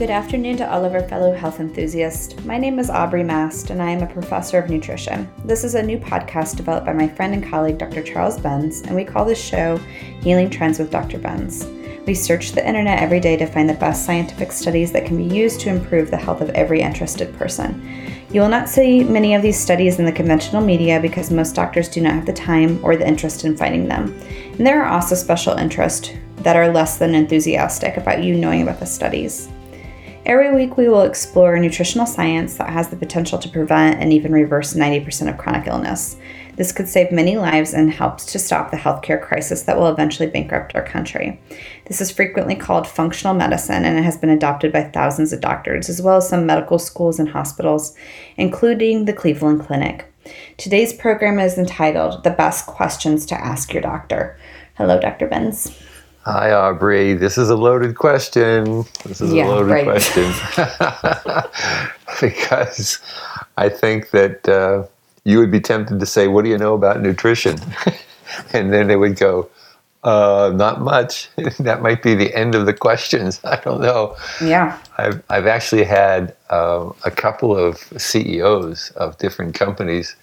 Good afternoon to all of our fellow health enthusiasts. My name is Aubrey Mast, and I am a professor of nutrition. This is a new podcast developed by my friend and colleague, Dr. Charles Benz, and we call this show Healing Trends with Dr. Benz. We search the internet every day to find the best scientific studies that can be used to improve the health of every interested person. You will not see many of these studies in the conventional media because most doctors do not have the time or the interest in finding them. And there are also special interests that are less than enthusiastic about you knowing about the studies. Every week, we will explore nutritional science that has the potential to prevent and even reverse 90% of chronic illness. This could save many lives and helps to stop the healthcare crisis that will eventually bankrupt our country. This is frequently called functional medicine and it has been adopted by thousands of doctors, as well as some medical schools and hospitals, including the Cleveland Clinic. Today's program is entitled The Best Questions to Ask Your Doctor. Hello, Dr. Benz. Hi, Aubrey. This is a loaded question. This is yeah, a loaded right. question. because I think that uh, you would be tempted to say, What do you know about nutrition? and then they would go, uh, Not much. that might be the end of the questions. I don't know. Yeah. I've, I've actually had uh, a couple of CEOs of different companies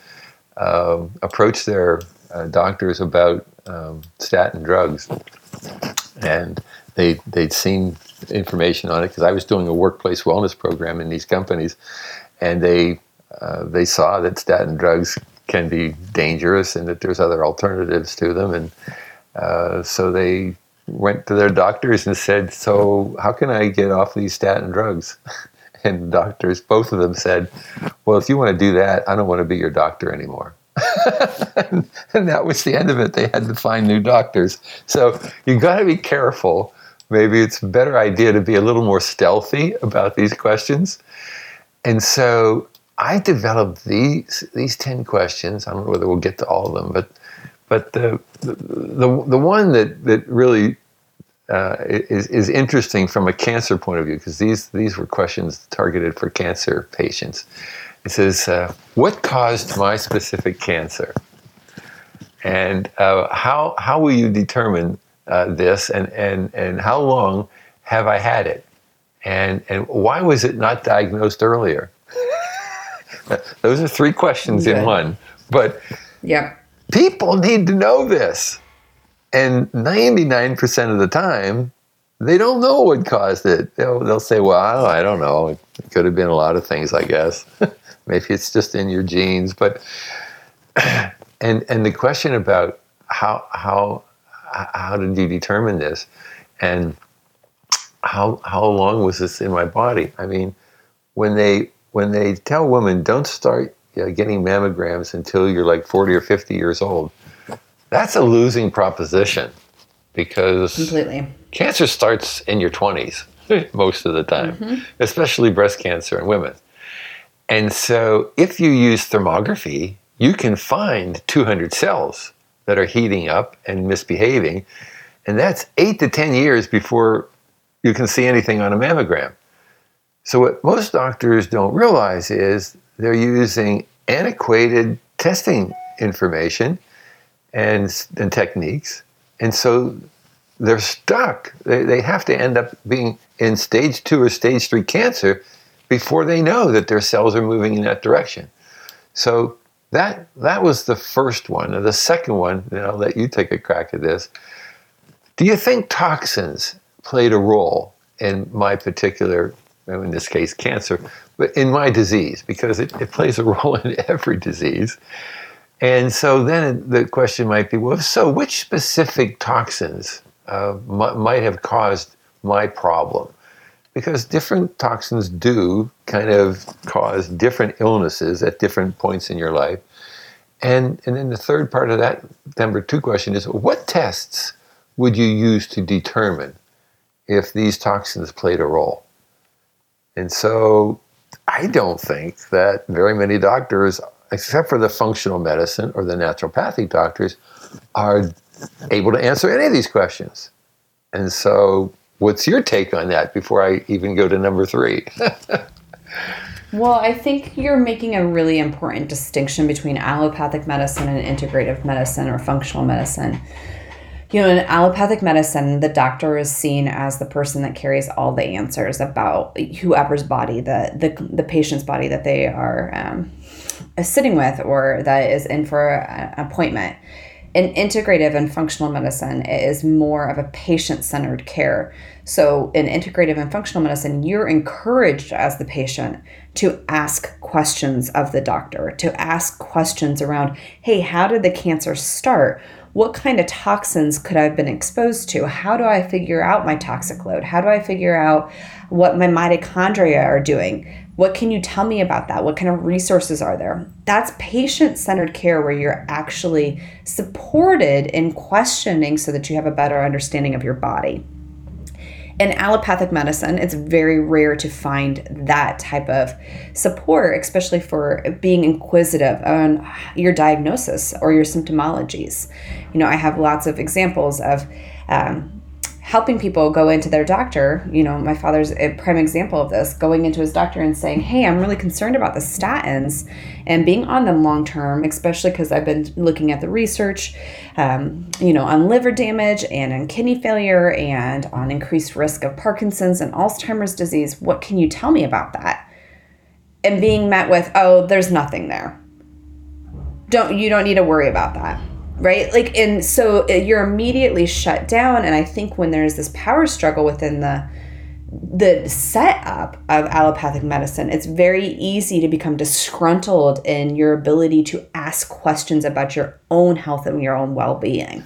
um, approach their uh, doctors about um, statin drugs and they they'd seen information on it because I was doing a workplace wellness program in these companies, and they uh, they saw that statin drugs can be dangerous and that there's other alternatives to them, and uh, so they went to their doctors and said, "So how can I get off these statin drugs?" and doctors, both of them said, "Well, if you want to do that, I don't want to be your doctor anymore." and, that was the end of it. They had to find new doctors. So you've got to be careful. Maybe it's a better idea to be a little more stealthy about these questions. And so I developed these these ten questions. I don't know whether we'll get to all of them, but but the the the, the one that that really uh, is is interesting from a cancer point of view because these these were questions targeted for cancer patients. It says, uh, What caused my specific cancer? And uh, how, how will you determine uh, this? And, and, and how long have I had it? And, and why was it not diagnosed earlier? Those are three questions in one. But yeah. people need to know this. And 99% of the time, they don't know what caused it. They'll, they'll say, well, I don't know. It could have been a lot of things, I guess. Maybe it's just in your genes, but and and the question about how how how did you determine this, and how how long was this in my body? I mean, when they when they tell women don't start you know, getting mammograms until you're like 40 or 50 years old, that's a losing proposition because completely cancer starts in your 20s most of the time, mm-hmm. especially breast cancer in women. And so if you use thermography, you can find 200 cells that are heating up and misbehaving. And that's eight to 10 years before you can see anything on a mammogram. So, what most doctors don't realize is they're using antiquated testing information and, and techniques. And so they're stuck. They, they have to end up being in stage two or stage three cancer before they know that their cells are moving in that direction. So that that was the first one. And the second one, and I'll let you take a crack at this. Do you think toxins played a role in my particular, in this case, cancer, but in my disease? Because it, it plays a role in every disease. And so then the question might be, well, so which specific toxins uh, m- might have caused my problem? because different toxins do kind of cause different illnesses at different points in your life. And, and then the third part of that number two question is what tests would you use to determine if these toxins played a role? And so I don't think that very many doctors, except for the functional medicine or the naturopathic doctors, are able to answer any of these questions. And so What's your take on that before I even go to number three? Well, I think you're making a really important distinction between allopathic medicine and integrative medicine or functional medicine. You know, in allopathic medicine, the doctor is seen as the person that carries all the answers about whoever's body, the the, the patient's body that they are um, sitting with or that is in for an appointment. In integrative and functional medicine, it is more of a patient centered care. So, in integrative and functional medicine, you're encouraged as the patient to ask questions of the doctor, to ask questions around, hey, how did the cancer start? What kind of toxins could I have been exposed to? How do I figure out my toxic load? How do I figure out what my mitochondria are doing? What can you tell me about that? What kind of resources are there? That's patient centered care where you're actually supported in questioning so that you have a better understanding of your body in allopathic medicine, it's very rare to find that type of support, especially for being inquisitive on your diagnosis or your symptomologies. You know, I have lots of examples of um, helping people go into their doctor. You know, my father's a prime example of this, going into his doctor and saying, Hey, I'm really concerned about the statins and being on them long term, especially because I've been looking at the research, um, you know, on liver damage and on kidney failure and on increased risk of Parkinson's and Alzheimer's disease. What can you tell me about that? And being met with, Oh, there's nothing there. Don't, you don't need to worry about that right? Like and so uh, you're immediately shut down and i think when there's this power struggle within the the setup of allopathic medicine it's very easy to become disgruntled in your ability to ask questions about your own health and your own well-being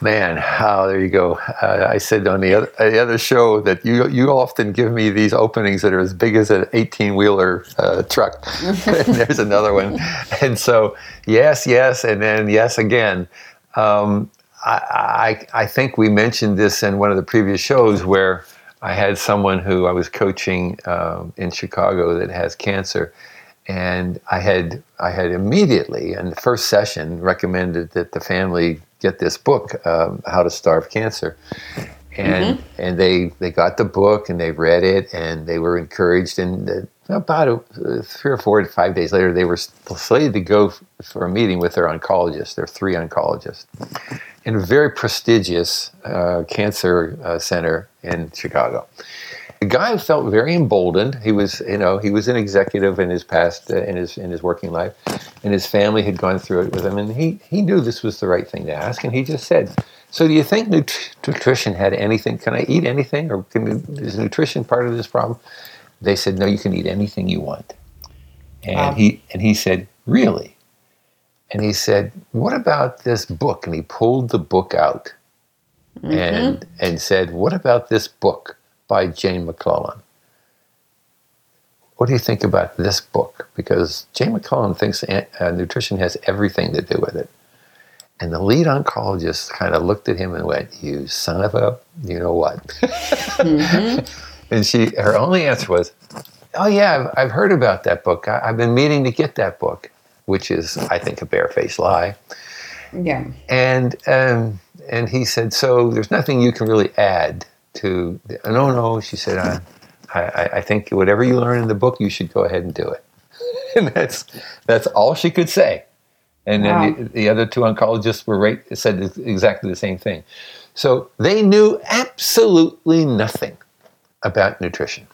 man, oh, there you go. Uh, I said on the other, the other show that you you often give me these openings that are as big as an 18 wheeler uh, truck. and there's another one. And so, yes, yes, and then yes again. Um, I, I, I think we mentioned this in one of the previous shows where I had someone who I was coaching um, in Chicago that has cancer. And I had I had immediately in the first session recommended that the family get this book, um, How to Starve Cancer. And, mm-hmm. and they, they got the book and they read it and they were encouraged. And about a, three or four to five days later, they were slated to go for a meeting with their oncologist, their three oncologists, in a very prestigious uh, cancer uh, center in Chicago the guy felt very emboldened. He was, you know, he was an executive in his past, uh, in his in his working life, and his family had gone through it with him, and he he knew this was the right thing to ask, and he just said, "So do you think nut- nutrition had anything? Can I eat anything, or can, is nutrition part of this problem?" They said, "No, you can eat anything you want," and wow. he and he said, "Really?" And he said, "What about this book?" And he pulled the book out, mm-hmm. and and said, "What about this book?" By Jane McLelland. What do you think about this book? Because Jane McLelland thinks uh, nutrition has everything to do with it. And the lead oncologist kind of looked at him and went, "You son of a, you know what?" Mm-hmm. and she, her only answer was, "Oh yeah, I've, I've heard about that book. I, have been meaning to get that book," which is, I think, a barefaced lie. Yeah. And um, and he said, "So there's nothing you can really add to, no, no, she said, I, I, I think whatever you learn in the book, you should go ahead and do it. and that's, that's all she could say. And wow. then the, the, other two oncologists were right, said exactly the same thing. So they knew absolutely nothing about nutrition.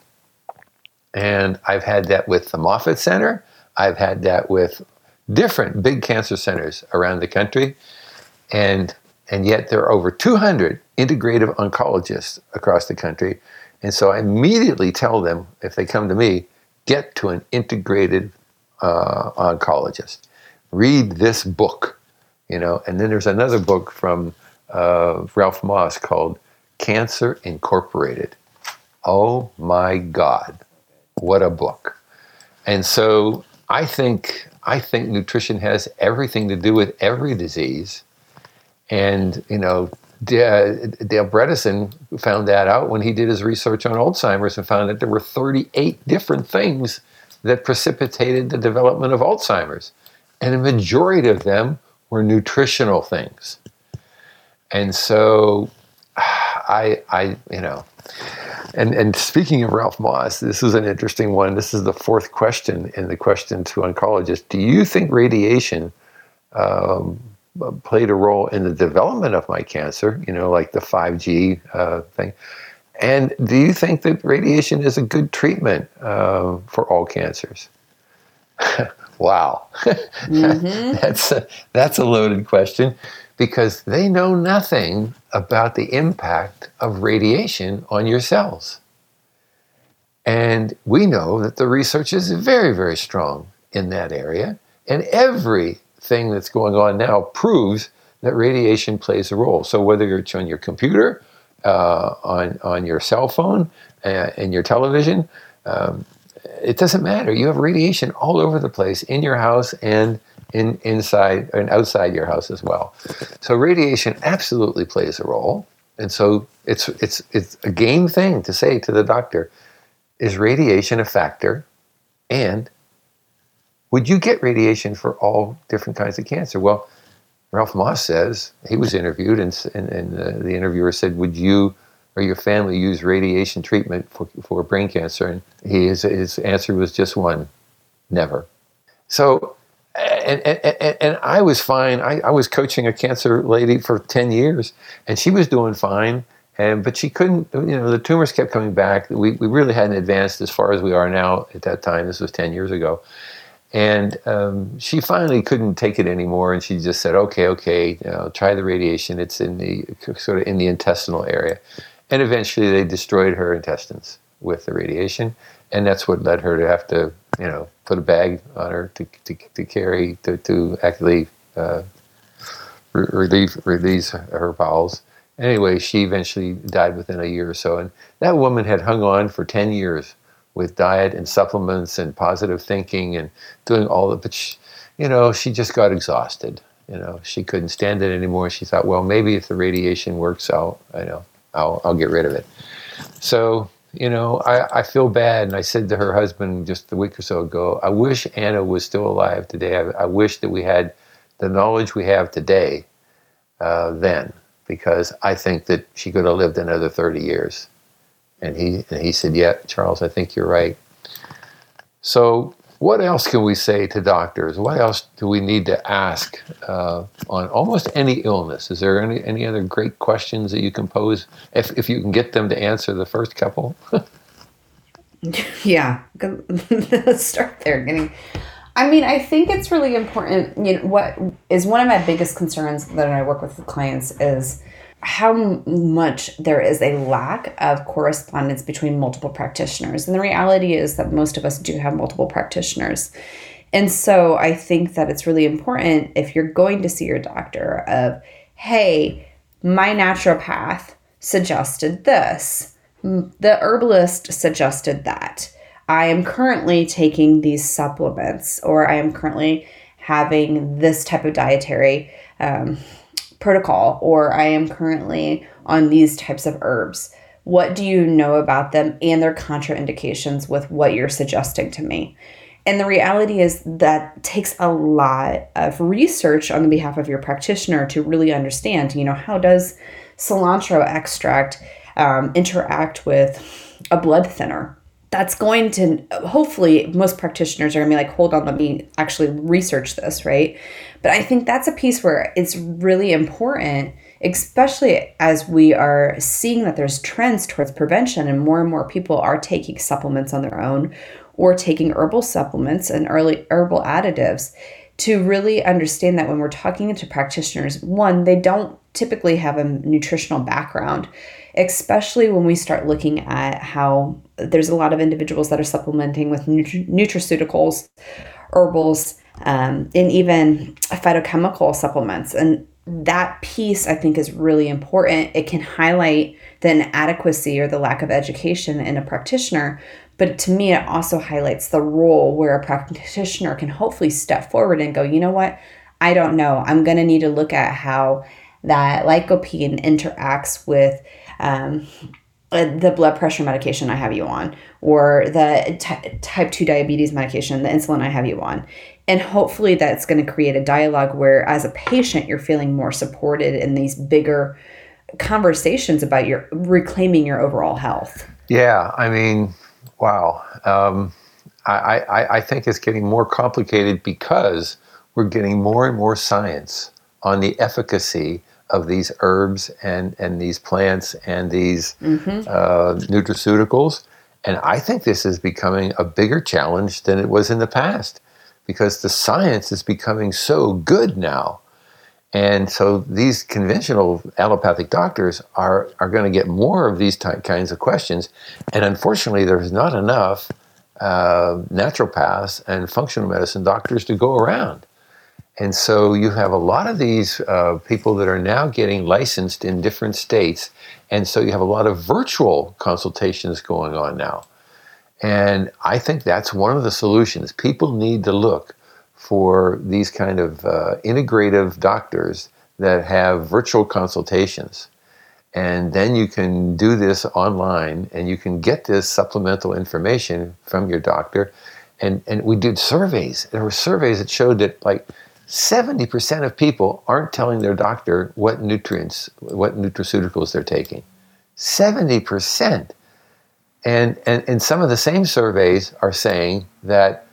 And I've had that with the Moffitt Center. I've had that with different big cancer centers around the country. And and yet there are over 200 integrative oncologists across the country. And so I immediately tell them, if they come to me, get to an integrated uh, oncologist. Read this book, you know. And then there's another book from uh, Ralph Moss called Cancer Incorporated. Oh my God, what a book! And so I think I think nutrition has everything to do with every disease and, you know, Dale Bredesen found that out when he did his research on Alzheimer's and found that there were 38 different things that precipitated the development of Alzheimer's. And a majority of them were nutritional things. And so I, I, you know, and and speaking of Ralph Moss, this is an interesting one. This is the fourth question in the question to oncologists. Do you think radiation um, played a role in the development of my cancer? You know, like the five G uh, thing. And do you think that radiation is a good treatment uh, for all cancers? wow, mm-hmm. that's a, that's a loaded question because they know nothing about the impact of radiation on your cells. And we know that the research is very, very strong in that area. And everything that's going on now proves that radiation plays a role. So whether it's on your computer, uh, on, on your cell phone, uh, and your television, um, it doesn't matter. You have radiation all over the place in your house and in, inside and outside your house as well. So radiation absolutely plays a role. And so it's it's it's a game thing to say to the doctor, is radiation a factor? And would you get radiation for all different kinds of cancer? Well, Ralph Moss says he was interviewed, and, and, and uh, the interviewer said, "Would you or your family use radiation treatment for, for brain cancer?" And he, his, his answer was just one: never. So and, and, and I was fine. I, I was coaching a cancer lady for 10 years, and she was doing fine. And, but she couldn't, you know, the tumors kept coming back. We, we really hadn't advanced as far as we are now at that time. This was 10 years ago. And um, she finally couldn't take it anymore, and she just said, "Okay, okay, you know, try the radiation. It's in the sort of in the intestinal area." And eventually, they destroyed her intestines with the radiation, and that's what led her to have to, you know, put a bag on her to, to, to carry to, to actually uh, re- relieve release her bowels. Anyway, she eventually died within a year or so, and that woman had hung on for ten years with diet and supplements and positive thinking and doing all the, but she, you know, she just got exhausted. You know, she couldn't stand it anymore. She thought, well, maybe if the radiation works out, I know, I'll, I'll get rid of it. So you know, I, I feel bad. And I said to her husband just a week or so ago, I wish Anna was still alive today. I, I wish that we had the knowledge we have today uh, then, because I think that she could have lived another 30 years. And he, and he said, Yeah, Charles, I think you're right. So what else can we say to doctors? What else do we need to ask uh, on almost any illness? Is there any, any other great questions that you can pose if, if you can get them to answer the first couple? yeah, let's start there. Getting, I mean, I think it's really important. You know, what is one of my biggest concerns that I work with clients is how much there is a lack of correspondence between multiple practitioners. And the reality is that most of us do have multiple practitioners. And so I think that it's really important if you're going to see your doctor of, hey, my naturopath suggested this. The herbalist suggested that. I am currently taking these supplements, or I am currently having this type of dietary um, protocol or I am currently on these types of herbs. What do you know about them and their contraindications with what you're suggesting to me? And the reality is that takes a lot of research on the behalf of your practitioner to really understand, you know, how does cilantro extract um, interact with a blood thinner? That's going to hopefully most practitioners are gonna be like, hold on, let me actually research this, right? But I think that's a piece where it's really important, especially as we are seeing that there's trends towards prevention and more and more people are taking supplements on their own or taking herbal supplements and early herbal additives to really understand that when we're talking to practitioners, one, they don't typically have a nutritional background, especially when we start looking at how there's a lot of individuals that are supplementing with nutraceuticals, herbals, um, and even phytochemical supplements. And that piece I think is really important. It can highlight the inadequacy or the lack of education in a practitioner, but to me, it also highlights the role where a practitioner can hopefully step forward and go, you know what? I don't know. I'm going to need to look at how that lycopene interacts with um, the blood pressure medication I have you on, or the type 2 diabetes medication, the insulin I have you on. And hopefully that's going to create a dialogue where, as a patient, you're feeling more supported in these bigger conversations about your reclaiming your overall health. Yeah, I mean, wow. Um, I, I, I think it's getting more complicated because we're getting more and more science on the efficacy of these herbs and, and these plants and these mm-hmm. uh, nutraceuticals. And I think this is becoming a bigger challenge than it was in the past because the science is becoming so good now. And so these conventional allopathic doctors are, are going to get more of these ty- kinds of questions. And unfortunately, there's not enough uh, naturopaths and functional medicine doctors to go around. And so you have a lot of these uh, people that are now getting licensed in different states. And so you have a lot of virtual consultations going on now. And I think that's one of the solutions. People need to look for these kind of uh, integrative doctors that have virtual consultations. And then you can do this online and you can get this supplemental information from your doctor. And, and we did surveys. There were surveys that showed that like 70% of people aren't telling their doctor what nutrients, what nutraceuticals they're taking. 70%. And, and, and some of the same surveys are saying that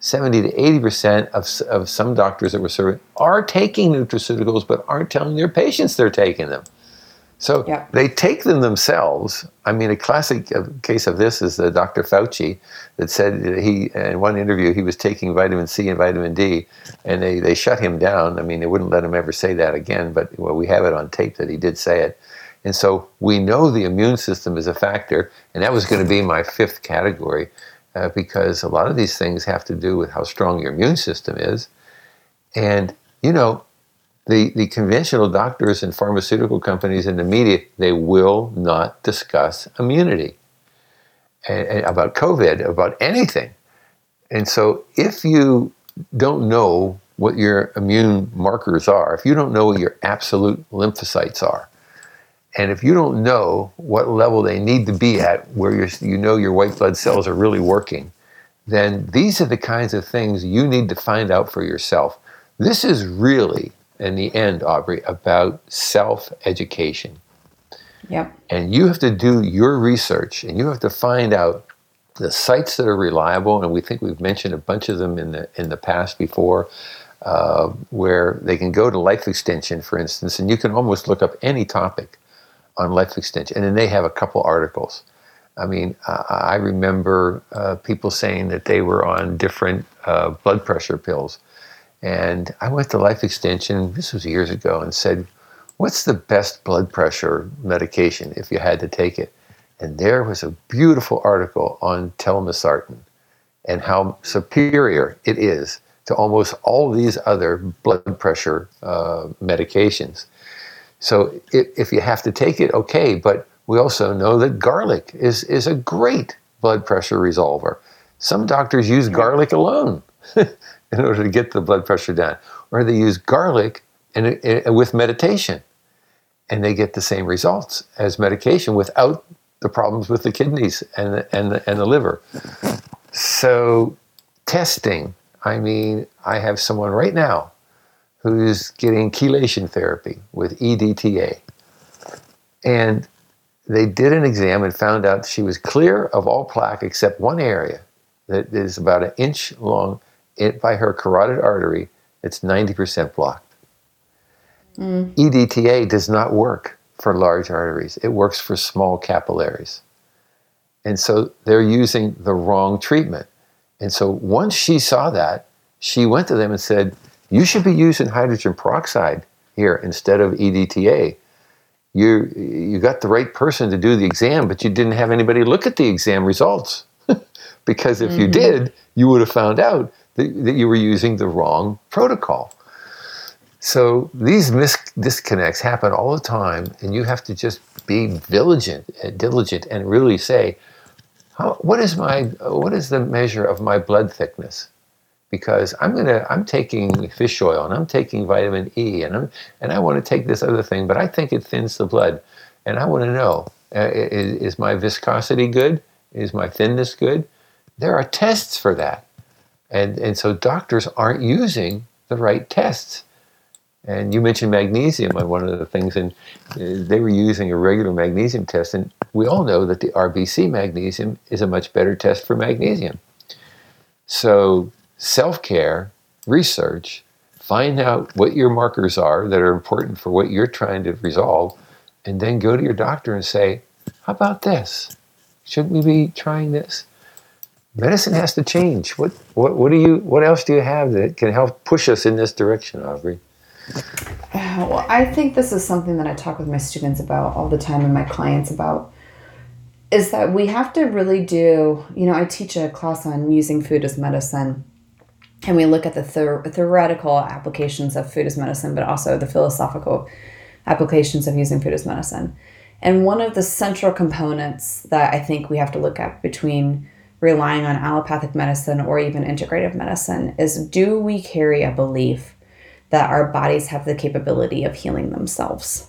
70 to 80% of, of some doctors that were surveyed are taking nutraceuticals but aren't telling their patients they're taking them. So they take them themselves. I mean, a classic uh, case of this is the Dr. Fauci that said he, in one interview, he was taking vitamin C and vitamin D, and they, they shut him down. I mean, they wouldn't let him ever say that again, but well, we have it on tape that he did say it. And so we know the immune system is a factor, and that was going to be my fifth category, uh, because a lot of these things have to do with how strong your immune system is. And, you know, the, the conventional doctors and pharmaceutical companies and the media, they will not discuss immunity and, and about COVID, about anything. And so if you don't know what your immune markers are, if you don't know what your absolute lymphocytes are, and if you don't know what level they need to be at where you know your white blood cells are really working, then these are the kinds of things you need to find out for yourself. This is really in the end, Aubrey, about self education. Yep. And you have to do your research and you have to find out the sites that are reliable. And we think we've mentioned a bunch of them in the, in the past before, uh, where they can go to Life Extension, for instance, and you can almost look up any topic on Life Extension. And then they have a couple articles. I mean, I remember uh, people saying that they were on different uh, blood pressure pills and I went to Life Extension, this was years ago, and said, What's the best blood pressure medication if you had to take it? And there was a beautiful article on telmisartan and how superior it is to almost all these other blood pressure uh, medications. So if, if you have to take it, okay, but we also know that garlic is, is a great blood pressure resolver. Some doctors use garlic alone. in order to get the blood pressure down. Or they use garlic and, and, with meditation, and they get the same results as medication without the problems with the kidneys and the, and the, and the liver. So, testing. I mean, I have someone right now who's getting chelation therapy with EDTA. And they did an exam and found out she was clear of all plaque except one area that is about an inch long it, by her carotid artery, it's 90% blocked. Mm. EDTA does not work for large arteries, it works for small capillaries. And so they're using the wrong treatment. And so once she saw that, she went to them and said, You should be using hydrogen peroxide here instead of EDTA. You, you got the right person to do the exam, but you didn't have anybody look at the exam results. because if mm-hmm. you did, you would have found out that, that you were using the wrong protocol. So these mis- disconnects happen all the time, and you have to just be vigilant, uh, diligent, and really say, "What is my what is the measure of my blood thickness?" Because I'm gonna I'm taking fish oil and I'm taking vitamin E and I'm and I want to take this other thing, but I think it thins the blood, and I want to know uh, is, is my viscosity good? Is my thinness good? There are tests for that. And, and so doctors aren't using the right tests. And you mentioned magnesium on one of the things, and uh, they were using a regular magnesium test, and we all know that the RBC magnesium is a much better test for magnesium. So, self care, research, find out what your markers are that are important for what you're trying to resolve, and then go to your doctor and say, How about this? Shouldn't we be trying this? Medicine has to change. What, what, what, do you, what else do you have that can help push us in this direction, Aubrey? Well, I think this is something that I talk with my students about all the time and my clients about is that we have to really do, you know, I teach a class on using food as medicine and we look at the theoretical applications of food as medicine, but also the philosophical applications of using food as medicine. And one of the central components that I think we have to look at between relying on allopathic medicine or even integrative medicine is do we carry a belief that our bodies have the capability of healing themselves?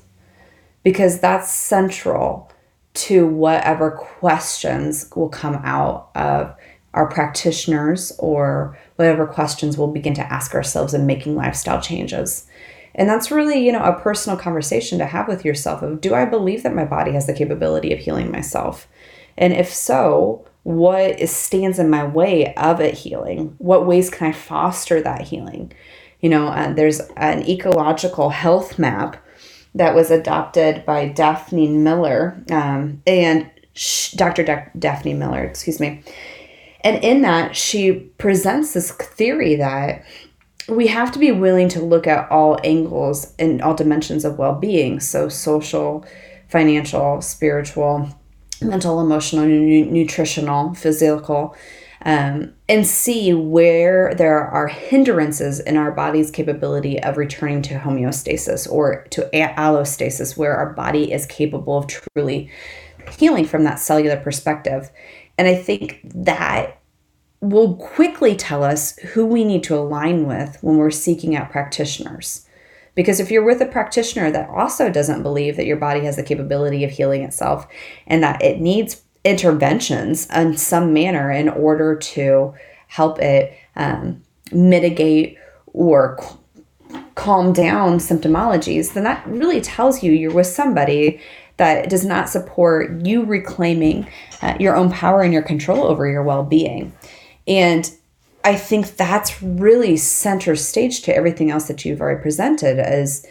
Because that's central to whatever questions will come out of our practitioners or whatever questions we'll begin to ask ourselves in making lifestyle changes. And that's really, you know, a personal conversation to have with yourself of do I believe that my body has the capability of healing myself? And if so, what stands in my way of it healing? What ways can I foster that healing? You know, uh, there's an ecological health map that was adopted by Daphne Miller um, and Dr. De- Daphne Miller, excuse me. And in that, she presents this theory that we have to be willing to look at all angles and all dimensions of well being. So, social, financial, spiritual, mental, emotional, nu- nutritional, physical, um, and see where there are hindrances in our body's capability of returning to homeostasis or to allostasis, where our body is capable of truly healing from that cellular perspective. And I think that will quickly tell us who we need to align with when we're seeking out practitioners. Because if you're with a practitioner that also doesn't believe that your body has the capability of healing itself and that it needs interventions in some manner in order to help it um, mitigate or calm down symptomologies, then that really tells you you're with somebody that does not support you reclaiming uh, your own power and your control over your well being. And I think that's really center stage to everything else that you've already presented as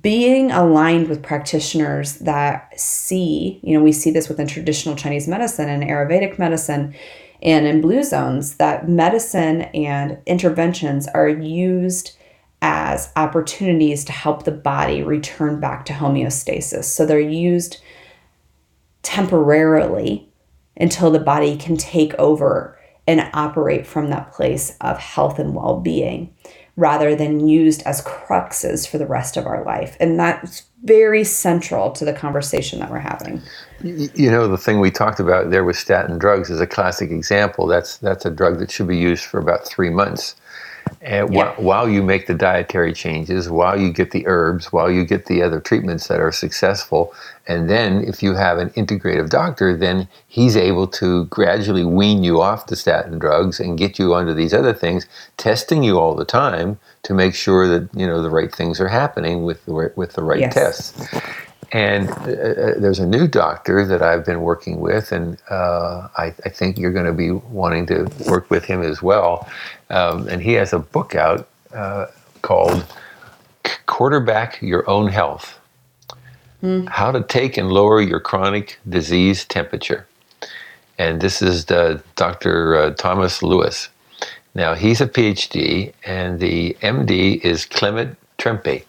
being aligned with practitioners that see, you know, we see this within traditional Chinese medicine and Ayurvedic medicine and in blue zones that medicine and interventions are used as opportunities to help the body return back to homeostasis. So they're used temporarily until the body can take over and operate from that place of health and well being rather than used as cruxes for the rest of our life. And that's very central to the conversation that we're having. You know, the thing we talked about there with statin drugs is a classic example. That's that's a drug that should be used for about three months. And yeah. wh- while you make the dietary changes, while you get the herbs, while you get the other treatments that are successful, and then if you have an integrative doctor, then he's able to gradually wean you off the statin drugs and get you onto these other things, testing you all the time to make sure that you know the right things are happening with the, with the right yes. tests. And uh, uh, there's a new doctor that I've been working with, and uh, I, I, think you're going to be wanting to work with him as well. Um, and he has a book out uh, called Quarterback Your Own Health mm. How to Take and Lower Your Chronic Disease Temperature. And this is the, Dr. Uh, Thomas Lewis. Now, he's a PhD, and the MD is Clement Trempe.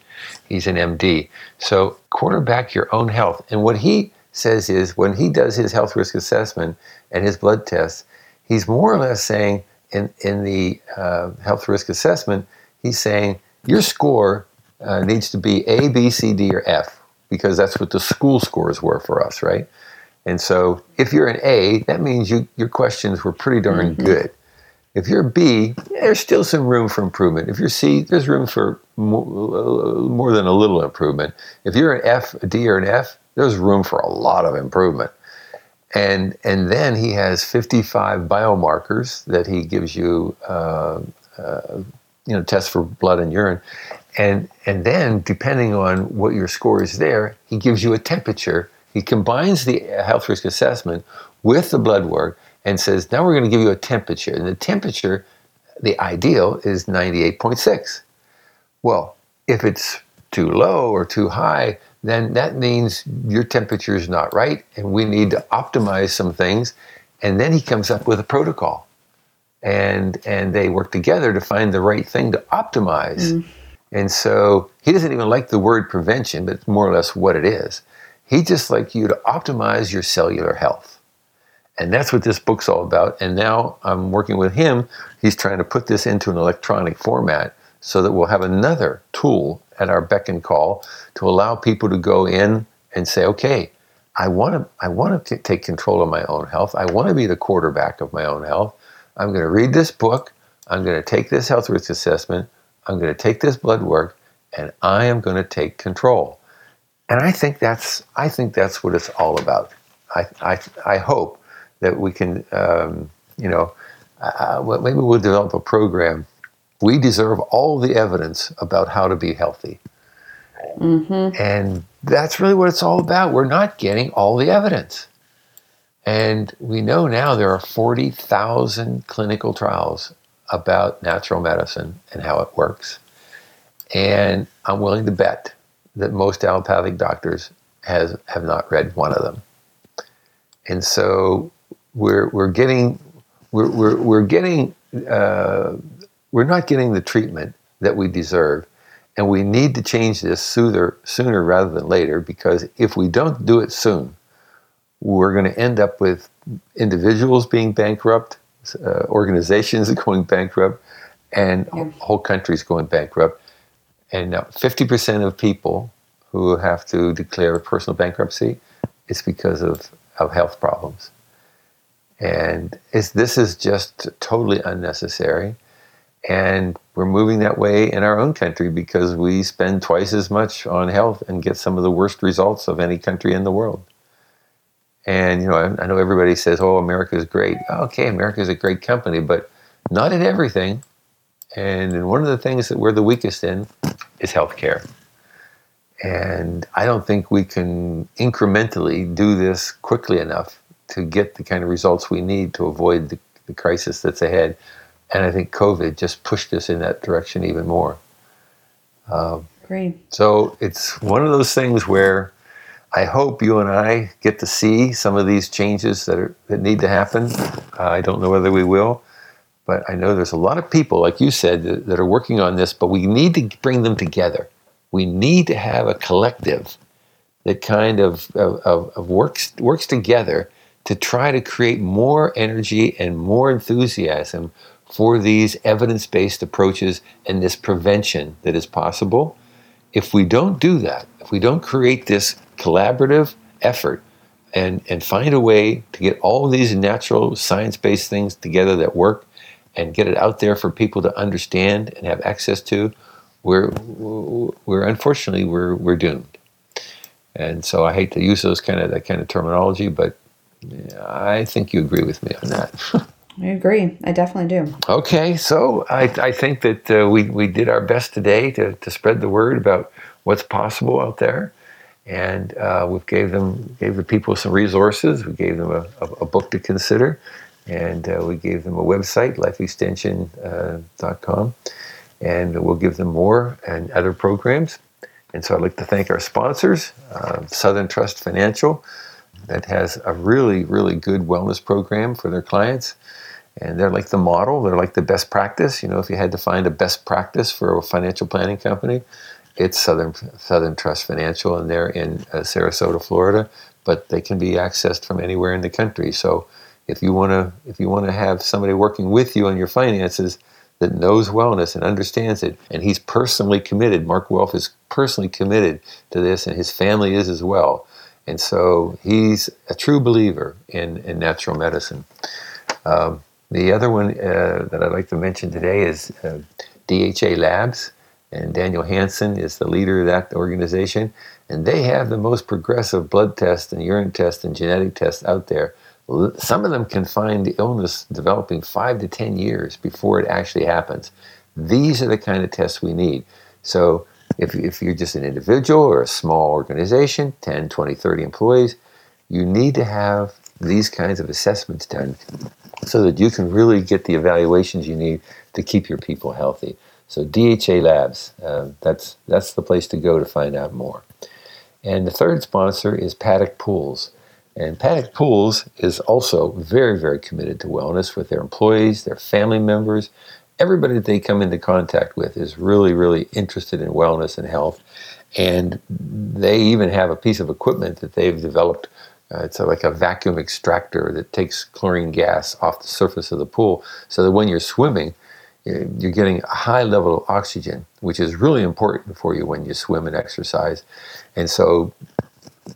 He's an MD. So quarterback your own health. And what he says is when he does his health risk assessment and his blood tests, he's more or less saying in, in the uh, health risk assessment, he's saying your score uh, needs to be A, B, C, D, or F because that's what the school scores were for us, right? And so if you're an A, that means you, your questions were pretty darn mm-hmm. good. If you're B, there's still some room for improvement. If you're C, there's room for more, than a little improvement. If you're an F, a D, or an F, there's room for a lot of improvement. And and then he has 55 biomarkers that he gives you uh, uh, you know tests for blood and urine, and and then depending on what your score is there, he gives you a temperature. He combines the health risk assessment with the blood work and says, now we're going to give you a temperature, and the temperature, the ideal is 98.6. Well, if it's too low or too high, then that means your temperature is not right, and we need to optimize some things. And then he comes up with a protocol, and and they work together to find the right thing to optimize. Mm. And so he doesn't even like the word prevention, but it's more or less what it is. He just like you to optimize your cellular health. And that's what this book's all about. And now I'm working with him. He's trying to put this into an electronic format so that we'll have another tool at our beck and call to allow people to go in and say, okay, I want to I want to take control of my own health. I want to be the quarterback of my own health. I'm going to read this book. I'm going to take this health risk assessment. I'm going to take this blood work, and I am going to take control. And I think that's I think that's what it's all about. I I, I hope that we can um, you know uh, maybe we'll develop a program we deserve all the evidence about how to be healthy. Mm-hmm. And that's really what it's all about. We're not getting all the evidence. And we know now there are 40,000 clinical trials about natural medicine and how it works. And I'm willing to bet that most allopathic doctors has, have not read one of them. And so we're, we're getting, we're, we're, we're getting uh, we're not getting the treatment that we deserve. And we need to change this sooner, sooner rather than later because if we don't do it soon, we're going to end up with individuals being bankrupt, uh, organizations going bankrupt, and whole countries going bankrupt. And now 50% of people who have to declare personal bankruptcy is because of, of health problems. And this is just totally unnecessary. And we're moving that way in our own country because we spend twice as much on health and get some of the worst results of any country in the world. And, you know, I, I know everybody says, oh, America is great. Okay, America is a great company, but not in everything. And one of the things that we're the weakest in is healthcare. And I don't think we can incrementally do this quickly enough to get the kind of results we need to avoid the, the crisis that's ahead and I think COVID just pushed us in that direction even more. Um, Great. So it's one of those things where I hope you and I get to see some of these changes that are that need to happen. Uh, I don't know whether we will, but I know there's a lot of people, like you said, that, that are working on this. But we need to bring them together. We need to have a collective that kind of, of, of works works together to try to create more energy and more enthusiasm for these evidence based approaches and this prevention that is possible. If we don't do that, if we don't create this collaborative effort and, and find a way to get all these natural science based things together that work and get it out there for people to understand and have access to, we're, we're unfortunately we're, we're doomed. And so I hate to use those kind of that kind of terminology, but I think you agree with me on that. I agree. I definitely do. Okay, so I, I think that uh, we, we did our best today to, to spread the word about what's possible out there. And uh, we gave them gave the people some resources. We gave them a, a, a book to consider, and uh, we gave them a website, lifeextension.com, uh, and we'll give them more and other programs. And so I'd like to thank our sponsors, uh, Southern Trust Financial, that has a really really good wellness program for their clients. And they're like the model. They're like the best practice. You know if you had to find a best practice for a financial planning company it's southern southern trust financial and they're in uh, sarasota florida but they can be accessed from anywhere in the country. So if you want to if you want to have somebody working with you on your finances that knows wellness and understands it and he's personally committed mark Welf is personally committed to this and his family is as well and so he's a true believer in, in natural medicine um, the other one uh, that I'd like to mention today is uh, DHA Labs, and Daniel Hansen is the leader of that organization. And they have the most progressive blood test and urine test and genetic tests out there. Some of them can find the illness developing five to ten years before it actually happens. These are the kind of tests we need. So if, if you're just an individual or a small organization, 10, 20, 30 employees, you need to have these kinds of assessments done so that you can really get the evaluations you need to keep your people healthy. So DHA Labs, uh, that's, that's the place to go to find out more. And the third sponsor is Paddock Pools. And Paddock Pools is also very, very committed to wellness with their employees, their family members, everybody that they come into contact with is really, really interested in wellness and health. And they even have a piece of equipment that they've developed. Uh, it's a, like a vacuum extractor that takes chlorine gas off the surface of the pool so that when you're swimming, you're getting a high level of oxygen, which is really important for you when you swim and exercise. And so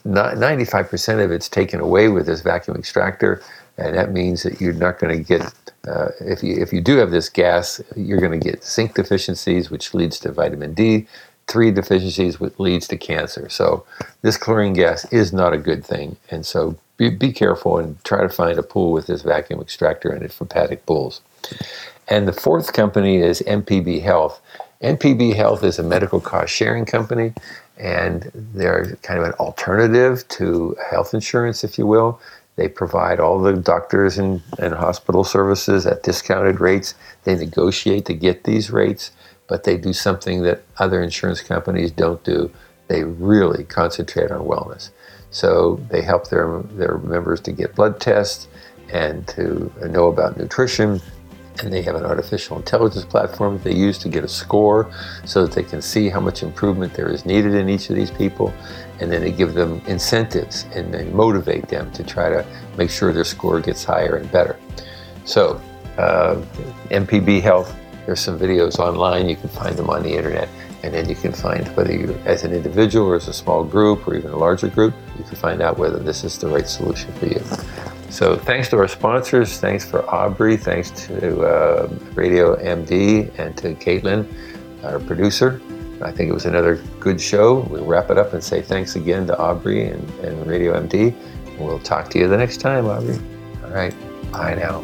95% of it's taken away with this vacuum extractor, and that means that you're not going to get uh, if you if you do have this gas, you're going to get zinc deficiencies, which leads to vitamin D. Three deficiencies, which leads to cancer. So this chlorine gas is not a good thing, and so be, be careful and try to find a pool with this vacuum extractor in it for paddock pools. And the fourth company is MPB Health. MPB Health is a medical cost sharing company, and they're kind of an alternative to health insurance, if you will. They provide all the doctors and, and hospital services at discounted rates. They negotiate to get these rates, but they do something that other insurance companies don't do. They really concentrate on wellness. So they help their, their members to get blood tests and to know about nutrition and they have an artificial intelligence platform they use to get a score so that they can see how much improvement there is needed in each of these people. And then they give them incentives and they motivate them to try to make sure their score gets higher and better. So uh, MPB health there's some videos online. You can find them on the internet. And then you can find whether you as an individual or as a small group or even a larger group you can find out whether this is the right solution for you so thanks to our sponsors. Thanks for Aubrey. Thanks to uh, Radio MD and to Caitlin, our producer. I think it was another good show. We'll wrap it up and say thanks again to Aubrey and, and Radio MD. We'll talk to you the next time, Aubrey. All right. Bye now.